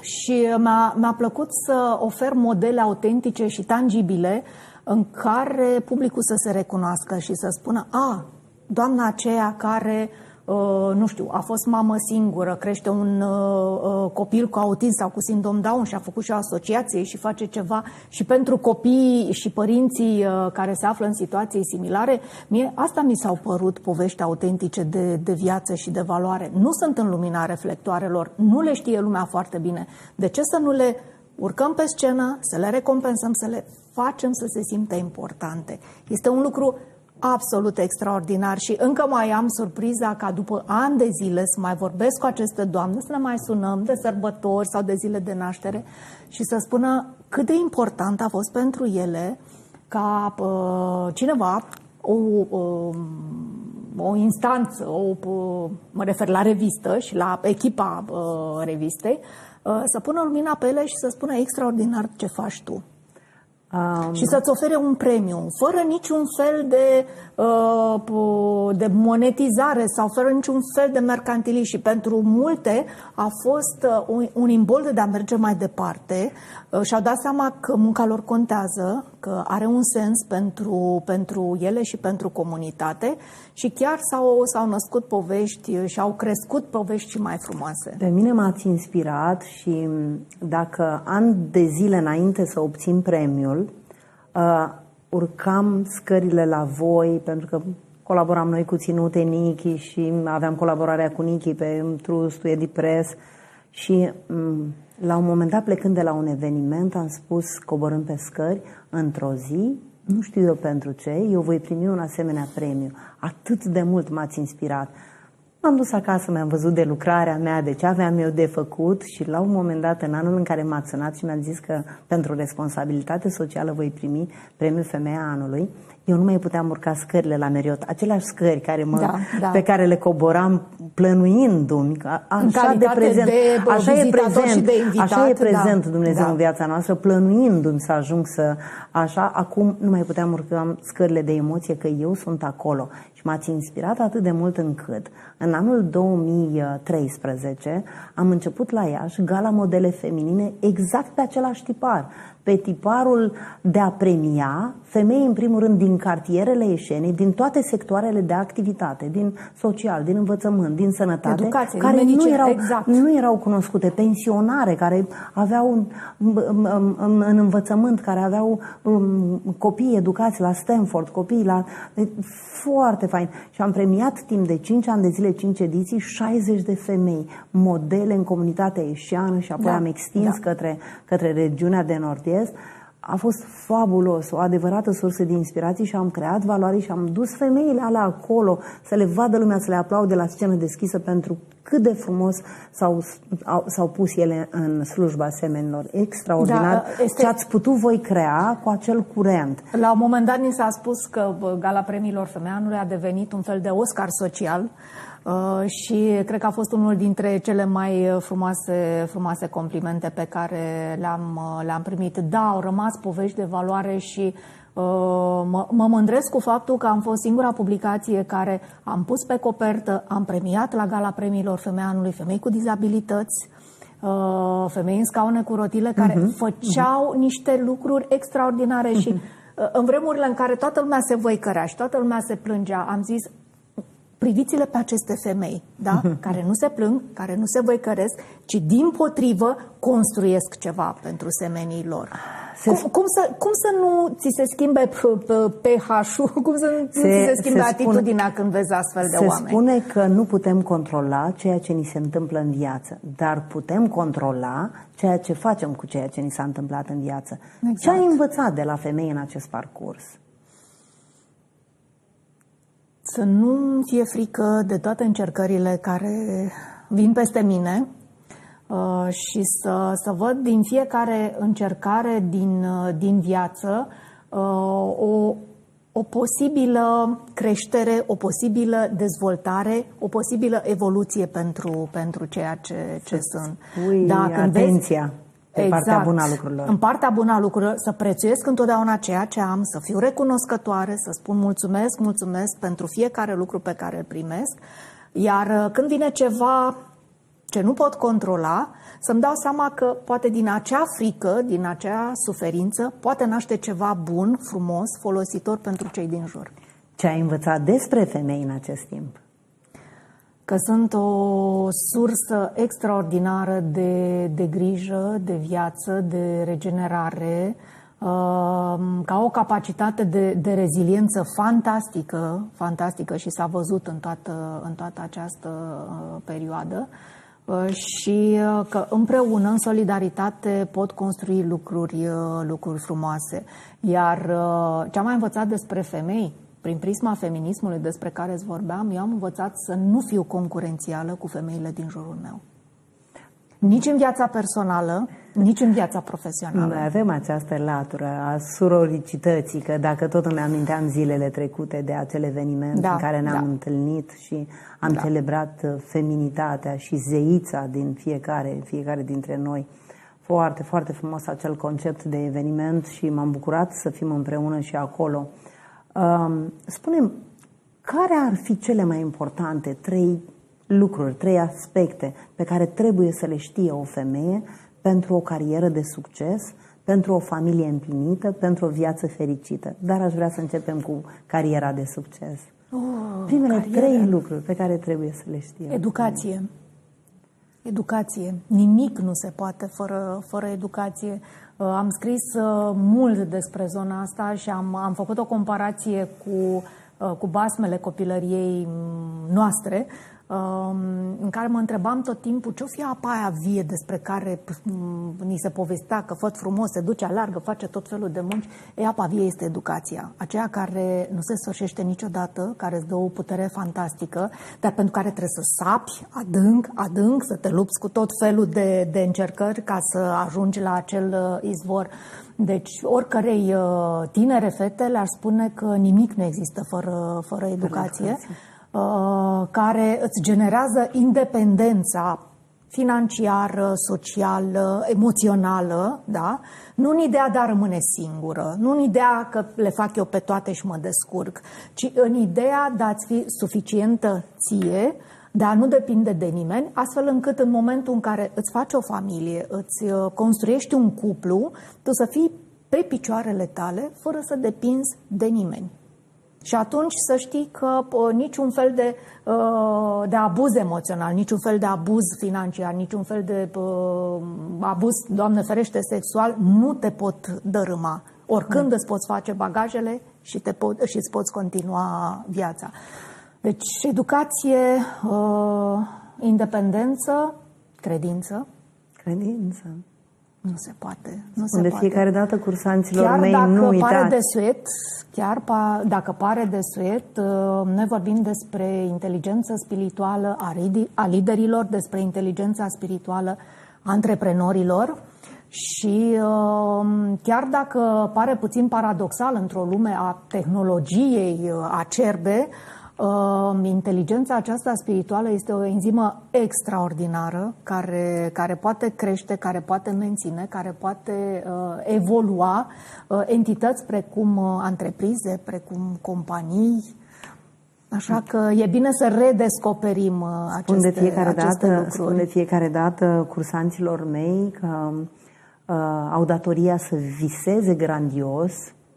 Și mi-a, mi-a plăcut să ofer modele autentice și tangibile în care publicul să se recunoască și să spună, a, doamna aceea care, uh, nu știu, a fost mamă singură, crește un uh, uh, copil cu autism sau cu sindrom Down și a făcut și o asociație și face ceva și pentru copiii și părinții uh, care se află în situații similare, mie asta mi s-au părut povești autentice de, de viață și de valoare. Nu sunt în lumina reflectoarelor, nu le știe lumea foarte bine. De ce să nu le urcăm pe scenă, să le recompensăm, să le facem să se simtă importante? Este un lucru absolut extraordinar și încă mai am surpriza ca după ani de zile să mai vorbesc cu aceste doamne, să ne mai sunăm de sărbători sau de zile de naștere și să spună cât de important a fost pentru ele ca uh, cineva, o, uh, o instanță, o, uh, mă refer la revistă și la echipa uh, revistei, uh, să pună lumina pe ele și să spună extraordinar ce faci tu. Um, Și să-ți ofere un premiu, fără niciun fel de, uh, pu- de monetizare sau fără niciun fel de mercantilism. Și pentru multe a fost uh, un, un imbold de a merge mai departe. Uh, și-au dat seama că munca lor contează, că are un sens pentru, pentru ele și pentru comunitate și chiar s-au, s-au născut povești și au crescut povești și mai frumoase. Pe mine m-ați inspirat și dacă ani de zile înainte să obțin premiul, uh, urcam scările la voi, pentru că colaboram noi cu Ținute Nichi și aveam colaborarea cu Nichi pe Trustul Edipress și m, la un moment dat, plecând de la un eveniment, am spus, coborând pe scări, într-o zi, nu știu eu pentru ce, eu voi primi un asemenea premiu. Atât de mult m-ați inspirat. M-am dus acasă, mi-am văzut de lucrarea mea, de ce aveam eu de făcut și la un moment dat, în anul în care m-a sunat și mi-a zis că pentru responsabilitate socială voi primi premiul Femeia Anului, eu nu mai puteam urca scările la Meriot, aceleași scări care mă, da, da. pe care le coboram plănuindu-mi, așa de prezent, de așa e prezent, de invitat, așa e prezent da, Dumnezeu da. în viața noastră, plănuindu-mi să ajung să, așa, acum nu mai puteam urca scările de emoție că eu sunt acolo. Și m-ați inspirat atât de mult încât în anul 2013 am început la Iași gala modele feminine exact pe același tipar pe tiparul de a premia femei, în primul rând, din cartierele ieșenii, din toate sectoarele de activitate, din social, din învățământ, din sănătate, Educație, care medice, nu, erau, exact. nu erau cunoscute, pensionare, care aveau în învățământ, care aveau um, copii educați la Stanford, copii la... Foarte fain. Și am premiat timp de 5 ani de zile, 5 ediții, 60 de femei, modele în comunitatea ieșeană și apoi da, am extins da. către, către regiunea de nord-est a fost fabulos, o adevărată sursă de inspirație și am creat valoare și am dus femeile alea acolo să le vadă lumea, să le aplaude la scenă deschisă pentru cât de frumos s-au, s-au pus ele în slujba semenilor. Extraordinar da, este... ce ați putut voi crea cu acel curent. La un moment dat ni s-a spus că Gala Premiilor Femeanului a devenit un fel de Oscar social Uh, și cred că a fost unul dintre cele mai frumoase, frumoase complimente pe care le-am, uh, le-am primit. Da, au rămas povești de valoare și uh, mă, mă mândresc cu faptul că am fost singura publicație care am pus pe copertă, am premiat la Gala Premiilor Femei Anului Femei cu Dizabilități, femei în scaune cu rotile care uh-huh, făceau uh-huh. niște lucruri extraordinare uh-huh. și în vremurile în care toată lumea se văicărea și toată lumea se plângea, am zis, priviți-le pe aceste femei, da? care nu se plâng, care nu se văicăresc, ci din potrivă construiesc ceva pentru semenii lor. Se... Cum, cum, să, cum să nu ți se schimbe pH-ul, cum să nu se, ți se schimbe se atitudinea spune, când vezi astfel de se oameni? Se spune că nu putem controla ceea ce ni se întâmplă în viață, dar putem controla ceea ce facem cu ceea ce ni s-a întâmplat în viață. Exact. Ce ai învățat de la femei în acest parcurs? Să nu fie frică de toate încercările care vin peste mine uh, și să, să văd din fiecare încercare din, uh, din viață uh, o, o posibilă creștere, o posibilă dezvoltare, o posibilă evoluție pentru, pentru ceea ce, ce sunt. Ui, da, atenția. Vezi, pe exact. partea bună a lucrurilor. În partea bună a lucrurilor, să prețuiesc întotdeauna ceea ce am, să fiu recunoscătoare, să spun mulțumesc, mulțumesc pentru fiecare lucru pe care îl primesc, iar uh, când vine ceva ce nu pot controla, să-mi dau seama că poate din acea frică, din acea suferință, poate naște ceva bun, frumos, folositor pentru cei din jur. Ce ai învățat despre femei în acest timp? Că sunt o sursă extraordinară de, de grijă, de viață, de regenerare, uh, ca o capacitate de, de reziliență fantastică, fantastică și s-a văzut în toată, în toată această uh, perioadă uh, și că împreună, în solidaritate, pot construi lucruri, lucruri frumoase. Iar ce am mai învățat despre femei, prin prisma feminismului despre care îți vorbeam, eu am învățat să nu fiu concurențială cu femeile din jurul meu. Nici în viața personală, nici în viața profesională. Noi avem această latură a suroricității, că dacă tot îmi aminteam zilele trecute de acel eveniment da, în care ne-am da. întâlnit și am da. celebrat uh, feminitatea și zeița din fiecare, fiecare dintre noi. Foarte, foarte frumos acel concept de eveniment și m-am bucurat să fim împreună și acolo. Um, spunem, care ar fi cele mai importante trei lucruri, trei aspecte pe care trebuie să le știe o femeie pentru o carieră de succes, pentru o familie împlinită, pentru o viață fericită. Dar aș vrea să începem cu cariera de succes. Oh, Primele cariera. trei lucruri pe care trebuie să le știe. Educație. Educație. Nimic nu se poate fără, fără educație. Uh, am scris uh, mult despre zona asta și am, am făcut o comparație cu, uh, cu basmele copilăriei mm, noastre. um, în care mă întrebam tot timpul ce-o fi apa aia vie despre care ni se povestea că făt frumos, se duce, alargă, face tot felul de munci. E, apa vie este educația. Aceea care nu se sfârșește niciodată, care îți dă o putere fantastică, dar pentru care trebuie să sapi adânc, adânc, să te lupți cu tot felul de, de încercări ca să ajungi la acel uh, izvor. Deci, oricărei uh, tinere fete le-ar spune că nimic nu există fără, fără educație, uh, care îți generează independența financiară, socială, emoțională, da? Nu în ideea de a rămâne singură, nu în ideea că le fac eu pe toate și mă descurc, ci în ideea de a-ți fi suficientă ție, de a nu depinde de nimeni, astfel încât în momentul în care îți faci o familie, îți uh, construiești un cuplu, tu să fii pe picioarele tale, fără să depinzi de nimeni. Și atunci să știi că uh, niciun fel de, uh, de abuz emoțional, niciun fel de abuz financiar, niciun fel de uh, abuz, Doamne ferește, sexual, nu te pot dărâma. Oricând mm. îți poți face bagajele și, te pot, și îți poți continua viața. Deci, educație, uh, independență, credință. Credință. Nu se poate. Nu se de poate. fiecare dată cursanților chiar mei dacă nu uitați. pare de suet, chiar pa, dacă pare de suet, uh, noi vorbim despre inteligență spirituală a, a liderilor, despre inteligența spirituală a antreprenorilor și uh, chiar dacă pare puțin paradoxal într-o lume a tehnologiei uh, acerbe, Uh, inteligența aceasta spirituală este o enzimă extraordinară care, care poate crește, care poate menține, care poate uh, evolua uh, entități precum uh, întreprize, precum companii. Așa că e bine să redescoperim uh, aceste, spun de fiecare aceste dată, lucruri. Spun de fiecare dată cursanților mei că uh, au datoria să viseze grandios,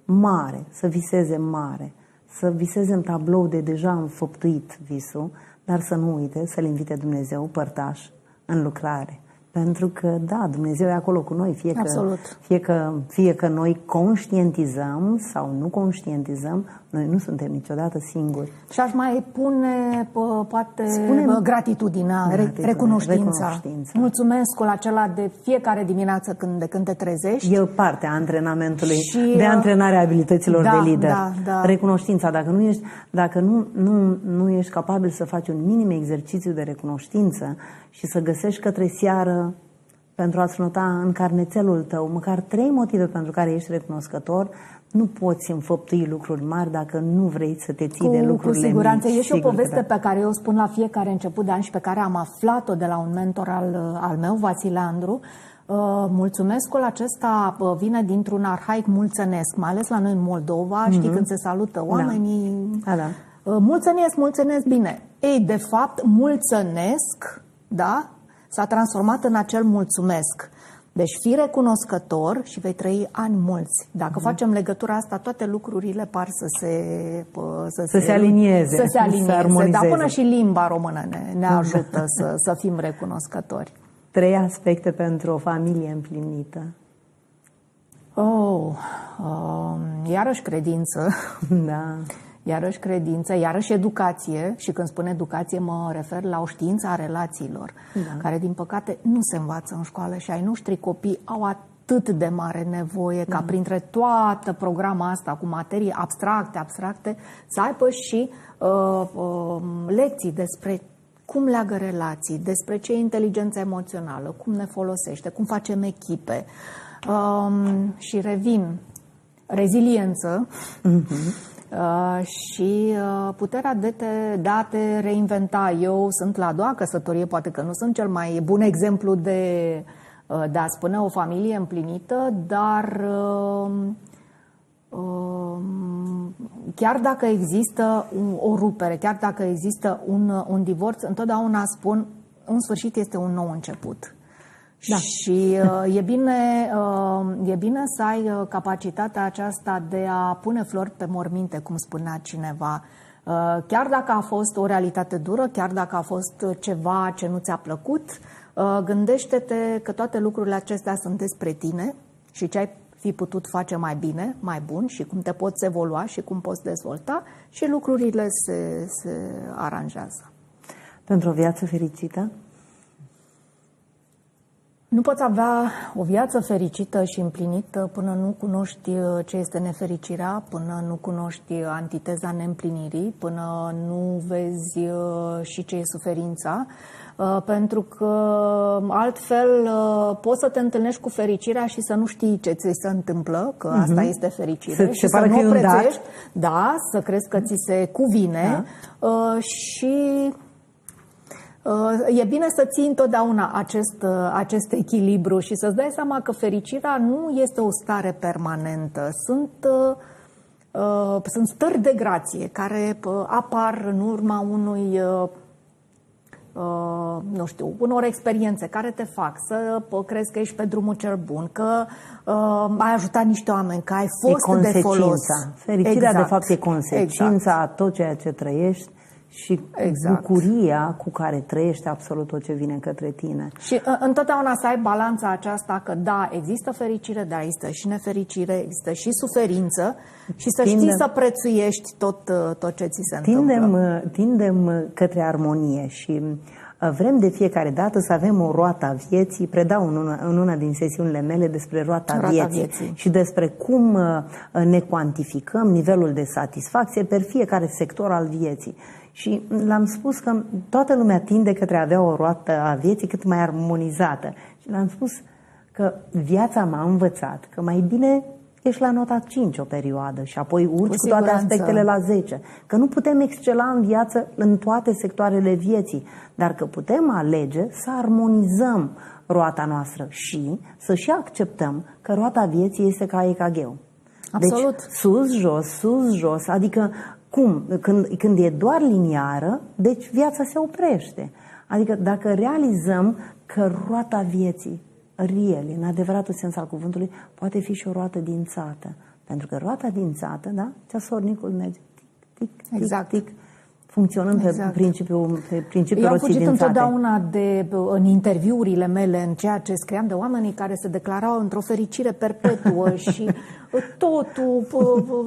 mare, să viseze mare să viseze în tablou de deja înfăptuit visul, dar să nu uite să-L invite Dumnezeu părtaș în lucrare. Pentru că, da, Dumnezeu e acolo cu noi, fie că, fie că, fie că noi conștientizăm sau nu conștientizăm, noi nu suntem niciodată singuri. Și aș mai pune, poate, Spune gratitudinea, gratitudine, recunoștința. recunoștința. Mulțumesc acela de fiecare dimineață când, de când te trezești. E parte a antrenamentului, și, de antrenare a abilităților da, de lider. Da, da. Recunoștința. Dacă, nu ești, dacă nu, nu, nu ești capabil să faci un minim exercițiu de recunoștință și să găsești către seară pentru a-ți nota în carnețelul tău măcar trei motive pentru care ești recunoscător, nu poți înfăptui lucruri mari dacă nu vrei să te ții cu, de lucrurile Cu siguranță. Mici. E și o poveste da. pe care eu o spun la fiecare început de an și pe care am aflat-o de la un mentor al, al meu, Vasile Andru. Uh, mulțumescul acesta uh, vine dintr-un arhaic mulțănesc, mai ales la noi în Moldova, mm-hmm. știi, când se salută da. oamenii. Da. Da, da. Uh, mulțănesc, mulțănesc, bine. Ei, de fapt, mulțănesc, da, s-a transformat în acel mulțumesc. Deci fii recunoscător și vei trăi ani mulți. Dacă mm. facem legătura asta, toate lucrurile par să se... Să, să se, se alinieze. Să se alinieze. Să Dar până și limba română ne, ne ajută să, să fim recunoscători. Trei aspecte pentru o familie împlinită. Oh, uh, iarăși credință. Da iarăși credință, iarăși educație și când spun educație mă refer la o știință a relațiilor, da. care din păcate nu se învață în școală și ai noștri copii au atât de mare nevoie da. ca printre toată programa asta cu materii abstracte, abstracte, să aibă și uh, uh, lecții despre cum leagă relații, despre ce e inteligența emoțională, cum ne folosește, cum facem echipe. Um, și revin, reziliență, uh-huh. Uh, și uh, puterea de, te, de a te reinventa. Eu sunt la a doua căsătorie, poate că nu sunt cel mai bun exemplu de, uh, de a spune o familie împlinită, dar chiar dacă există o rupere, chiar dacă există un, un divorț, întotdeauna spun, în sfârșit este un nou început. Da. Și uh, e, bine, uh, e bine să ai uh, capacitatea aceasta de a pune flori pe morminte, cum spunea cineva. Uh, chiar dacă a fost o realitate dură, chiar dacă a fost ceva ce nu ți-a plăcut, uh, gândește-te că toate lucrurile acestea sunt despre tine și ce ai fi putut face mai bine, mai bun și cum te poți evolua și cum poți dezvolta și lucrurile se, se aranjează. Pentru o viață fericită? Nu poți avea o viață fericită și împlinită până nu cunoști uh, ce este nefericirea, până nu cunoști antiteza neîmplinirii, până nu vezi uh, și ce e suferința, uh, pentru că altfel poți să te întâlnești cu fericirea și să nu știi ce ți se întâmplă, că asta uh-huh. este fericire, să, și să nu o prețești, da, să crezi că ți se cuvine da. și Uh, e bine să ții întotdeauna acest, uh, acest echilibru și să-ți dai seama că fericirea nu este o stare permanentă. Sunt, uh, sunt stări de grație care apar în urma unui, nu știu, unor experiențe care te fac să crezi că ești pe drumul cel bun, că ai ajutat niște oameni, că ai fost de folos. Fericirea, exact. de fapt, e consecința exact. a tot ceea ce trăiești și exact. bucuria cu care trăiești absolut tot ce vine către tine. Și uh, întotdeauna să ai balanța aceasta că da, există fericire, da, există și nefericire, există și suferință și să tindem, știi să prețuiești tot, uh, tot ce ți se tindem, întâmplă. Uh, tindem către armonie și vrem de fiecare dată să avem o roată a vieții. Predau în una, în una din sesiunile mele despre roata, roata vieții, vieții și despre cum ne cuantificăm nivelul de satisfacție per fiecare sector al vieții. Și l-am spus că toată lumea tinde către a avea o roată a vieții cât mai armonizată. Și l-am spus că viața m-a învățat că mai bine ești la nota 5 o perioadă și apoi urci cu, cu toate aspectele la 10. Că nu putem excela în viață în toate sectoarele vieții, dar că putem alege să armonizăm roata noastră și să și acceptăm că roata vieții este ca ecagheu. Absolut. Deci sus, jos, sus, jos, adică cum? Când, când e doar liniară, deci viața se oprește. Adică dacă realizăm că roata vieții, riel, în adevăratul sens al cuvântului, poate fi și o roată dințată. Pentru că roata dințată, da? Ceasornicul merge tic, tic, tic, exact. tic, funcționând exact. pe principiul, pe principiul Eu am fugit dințate. întotdeauna de, în interviurile mele, în ceea ce scriam de oamenii care se declarau într-o fericire perpetuă și totul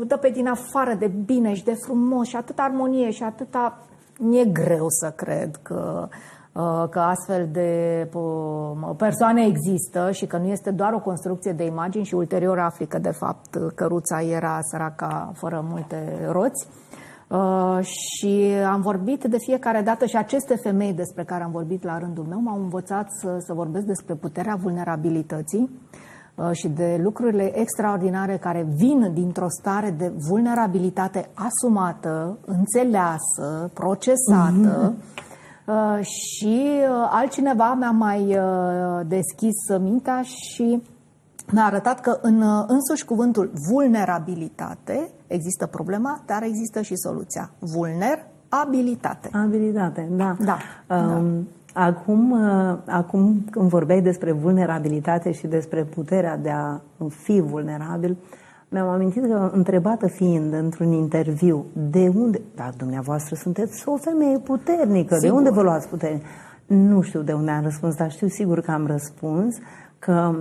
dă pe din afară de bine și de frumos și atâta armonie și atâta... Mi-e greu să cred că uh, că astfel de persoane există și că nu este doar o construcție de imagini și ulterior afli că de fapt căruța era săraca fără multe roți. Uh, și am vorbit de fiecare dată și aceste femei despre care am vorbit la rândul meu m-au învățat să, să vorbesc despre puterea vulnerabilității uh, și de lucrurile extraordinare care vin dintr-o stare de vulnerabilitate asumată, înțeleasă, procesată. Mm-hmm. Uh, și uh, altcineva mi-a mai uh, deschis mintea și mi-a arătat că în însuși cuvântul vulnerabilitate există problema, dar există și soluția. Vulnerabilitate. Abilitate, da. Da. Um, da. Acum, uh, acum când vorbeai despre vulnerabilitate și despre puterea de a fi vulnerabil, mi-am amintit că, întrebată fiind într-un interviu, de unde, dar dumneavoastră sunteți o femeie puternică, sigur. de unde vă luați putere? Nu știu de unde am răspuns, dar știu sigur că am răspuns că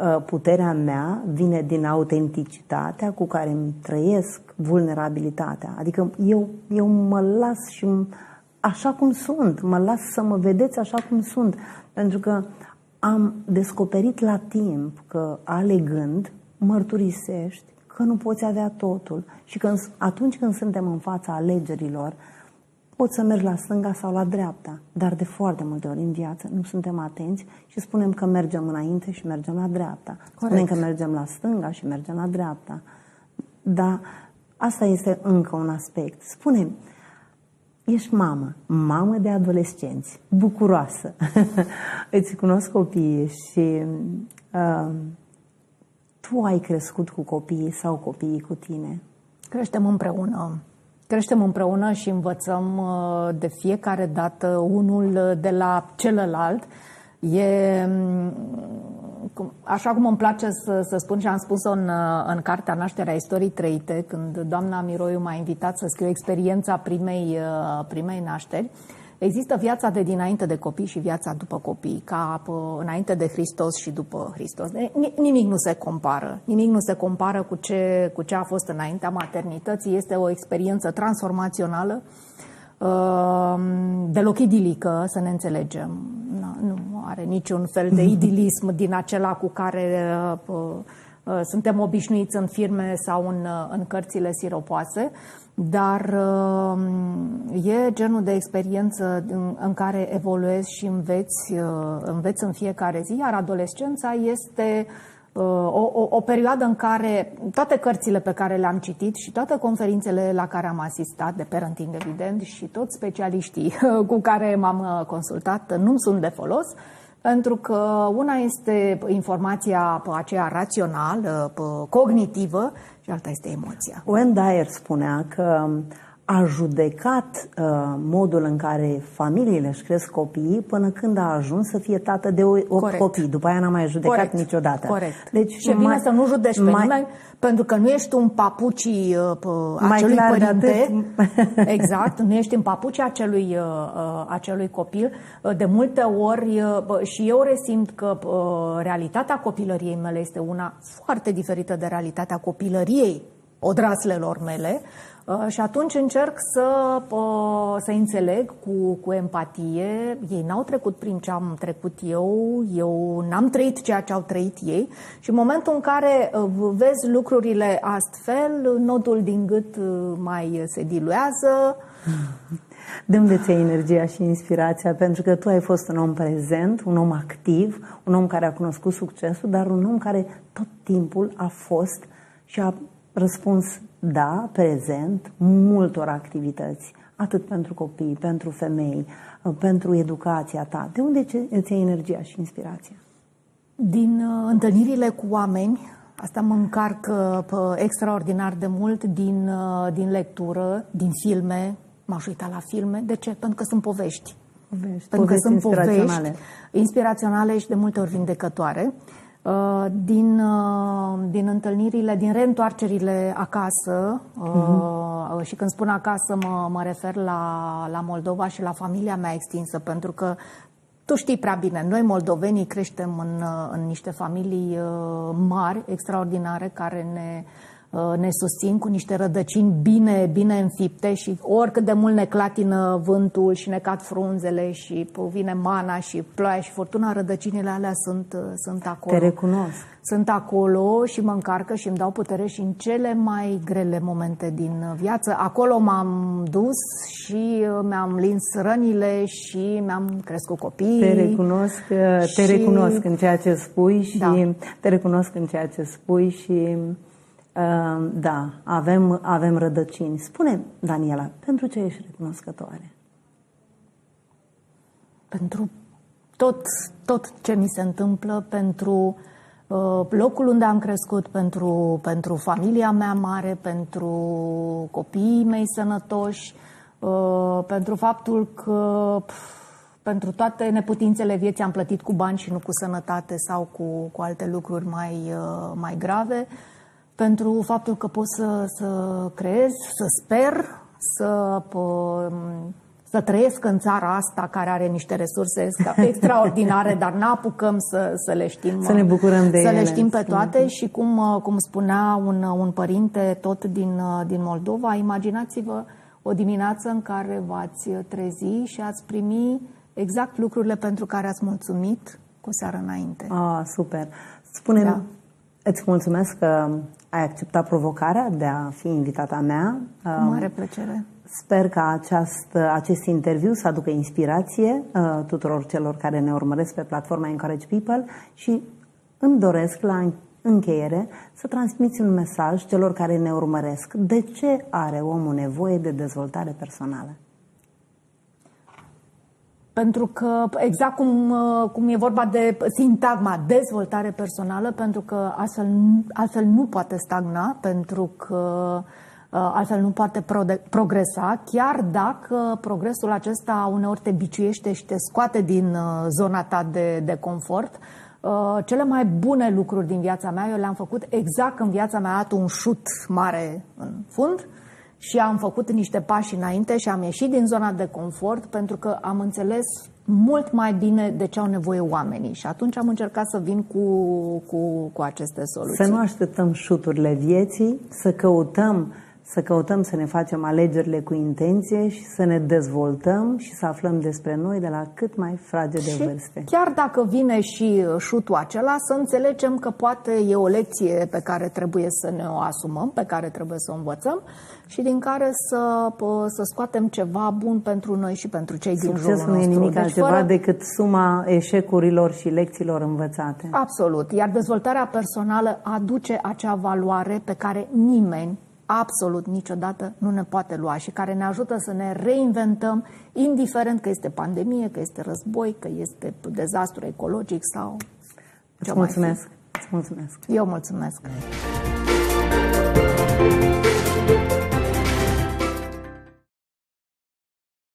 Uh, puterea mea vine din autenticitatea cu care îmi trăiesc vulnerabilitatea. Adică eu, eu mă las și așa cum sunt, mă las să mă vedeți așa cum sunt. Pentru că am descoperit la timp că alegând mărturisești că nu poți avea totul și că atunci când suntem în fața alegerilor, Poți să mergi la stânga sau la dreapta, dar de foarte multe ori în viață nu suntem atenți și spunem că mergem înainte și mergem la dreapta. Corect. Spunem că mergem la stânga și mergem la dreapta. Dar asta este încă un aspect. Spune, ești mamă, mamă de adolescenți, bucuroasă. Îți cunosc copiii și uh, tu ai crescut cu copiii sau copiii cu tine? Creștem împreună creștem împreună și învățăm uh, de fiecare dată unul de la celălalt. E mm, așa cum îmi place să, să spun și am spus-o în, uh, în cartea Nașterea istoriei trăite, când doamna Miroiu m-a invitat să scriu experiența primei, uh, primei nașteri, Există viața de dinainte de copii și viața după copii, ca înainte de Hristos și după Hristos. Nimic nu se compară. Nimic nu se compară cu ce, cu ce a fost înaintea maternității. Este o experiență transformațională deloc idilică, să ne înțelegem. Nu are niciun fel de idilism din acela cu care suntem obișnuiți în firme sau în, în cărțile siropoase, dar e genul de experiență în, în care evoluezi și înveți, înveți în fiecare zi, iar adolescența este uh, Uh, o, o, o perioadă în care toate cărțile pe care le-am citit și toate conferințele la care am asistat, de parenting evident, și toți specialiștii cu care m-am uh, consultat nu sunt de folos, pentru că una este informația aceea rațională, cognitivă, și alta este emoția. Wayne Dyer spunea că a judecat uh, modul în care familiile își cresc copiii până când a ajuns să fie tată de 8 copii. După aia n-a mai judecat Corect. niciodată. Corect. Deci și e bine să nu judești mai, pe nimeni, pentru că nu ești un papuci uh, acelui părinte. exact, nu ești în papuci acelui, uh, uh, acelui copil. Uh, de multe ori uh, și eu resimt că uh, realitatea copilăriei mele este una foarte diferită de realitatea copilăriei odraslelor mele. Uh, și atunci încerc să, uh, să înțeleg cu, cu empatie. Ei n-au trecut prin ce am trecut eu, eu n-am trăit ceea ce au trăit ei și în momentul în care uh, vezi lucrurile astfel, nodul din gât mai se diluează. De unde ți energia și inspirația? Pentru că tu ai fost un om prezent, un om activ, un om care a cunoscut succesul, dar un om care tot timpul a fost și a răspuns da, prezent, multor activități, atât pentru copii, pentru femei, pentru educația ta. De unde îți iei energia și inspirația? Din uh, întâlnirile cu oameni, asta mă încarcă uh, extraordinar de mult din, uh, din lectură, din filme, m-aș uita la filme. De ce? Pentru că sunt povești. Povești, Pentru povești că sunt inspiraționale. povești inspiraționale și de multe ori vindecătoare. Uh, din, uh, din întâlnirile, din reîntoarcerile acasă uh-huh. și când spun acasă mă, mă refer la, la Moldova și la familia mea extinsă, pentru că tu știi prea bine, noi moldovenii creștem în, în niște familii mari, extraordinare, care ne Uh, ne susțin cu niște rădăcini bine, bine înfipte și oricât de mult ne clatină vântul și ne cad frunzele și vine mana și ploaia și furtuna, rădăcinile alea sunt, uh, sunt acolo. Te recunosc. Sunt acolo și mă încarcă și îmi dau putere și în cele mai grele momente din viață. Acolo m-am dus și uh, mi-am lins rănile și mi-am crescut copiii. Te recunosc, te și... recunosc în ceea ce spui și da. te recunosc în ceea ce spui și Ehm, da, avem, avem rădăcini. Spune, Daniela, pentru ce ești recunoscătoare? Pentru tot, tot ce mi se întâmplă, pentru uh, locul unde am crescut, pentru, pentru familia mea mare, pentru copiii mei sănătoși, uh, pentru faptul că pf, pentru toate neputințele vieții am plătit cu bani și nu cu sănătate sau cu, cu alte lucruri mai, uh, mai grave. Uh, pentru faptul că pot să, să creez, să sper, să, să trăiesc în țara asta care are niște resurse extraordinare, dar n-apucăm să, să le știm. Să ne bucurăm de Să ele. le știm pe toate și cum, cum spunea un, un părinte tot din, din Moldova, imaginați-vă o dimineață în care v-ați trezi și ați primi exact lucrurile pentru care ați mulțumit cu seară înainte. Ah, super. Spune-mi, da. Îți mulțumesc că ai acceptat provocarea de a fi invitata mea. Cu mare plăcere. Sper ca aceast, acest interviu să aducă inspirație uh, tuturor celor care ne urmăresc pe platforma Encourage People și îmi doresc la încheiere să transmiți un mesaj celor care ne urmăresc. De ce are omul nevoie de dezvoltare personală? Pentru că, exact cum, uh, cum e vorba de sintagma dezvoltare personală, pentru că altfel, altfel nu poate stagna, pentru că uh, altfel nu poate progresa, chiar dacă progresul acesta uneori te biciuiește și te scoate din uh, zona ta de, de confort. Cele mai bune lucruri din viața mea, eu le-am făcut exact când viața mea a dat un șut mare în fund și am făcut niște pași înainte și am ieșit din zona de confort pentru că am înțeles mult mai bine de ce au nevoie oamenii și atunci am încercat să vin cu, cu, cu aceste soluții. Să nu așteptăm șuturile vieții, să căutăm să căutăm să ne facem alegerile cu intenție și să ne dezvoltăm și să aflăm despre noi de la cât mai fragede și vârste. chiar dacă vine și șutul acela, să înțelegem că poate e o lecție pe care trebuie să ne o asumăm, pe care trebuie să o învățăm și din care să, să scoatem ceva bun pentru noi și pentru cei din jurul nostru. nu e nimic deci altceva fără... decât suma eșecurilor și lecțiilor învățate. Absolut. Iar dezvoltarea personală aduce acea valoare pe care nimeni absolut niciodată nu ne poate lua și care ne ajută să ne reinventăm, indiferent că este pandemie, că este război, că este dezastru ecologic sau Îți mulțumesc. Îți mulțumesc. Eu mulțumesc.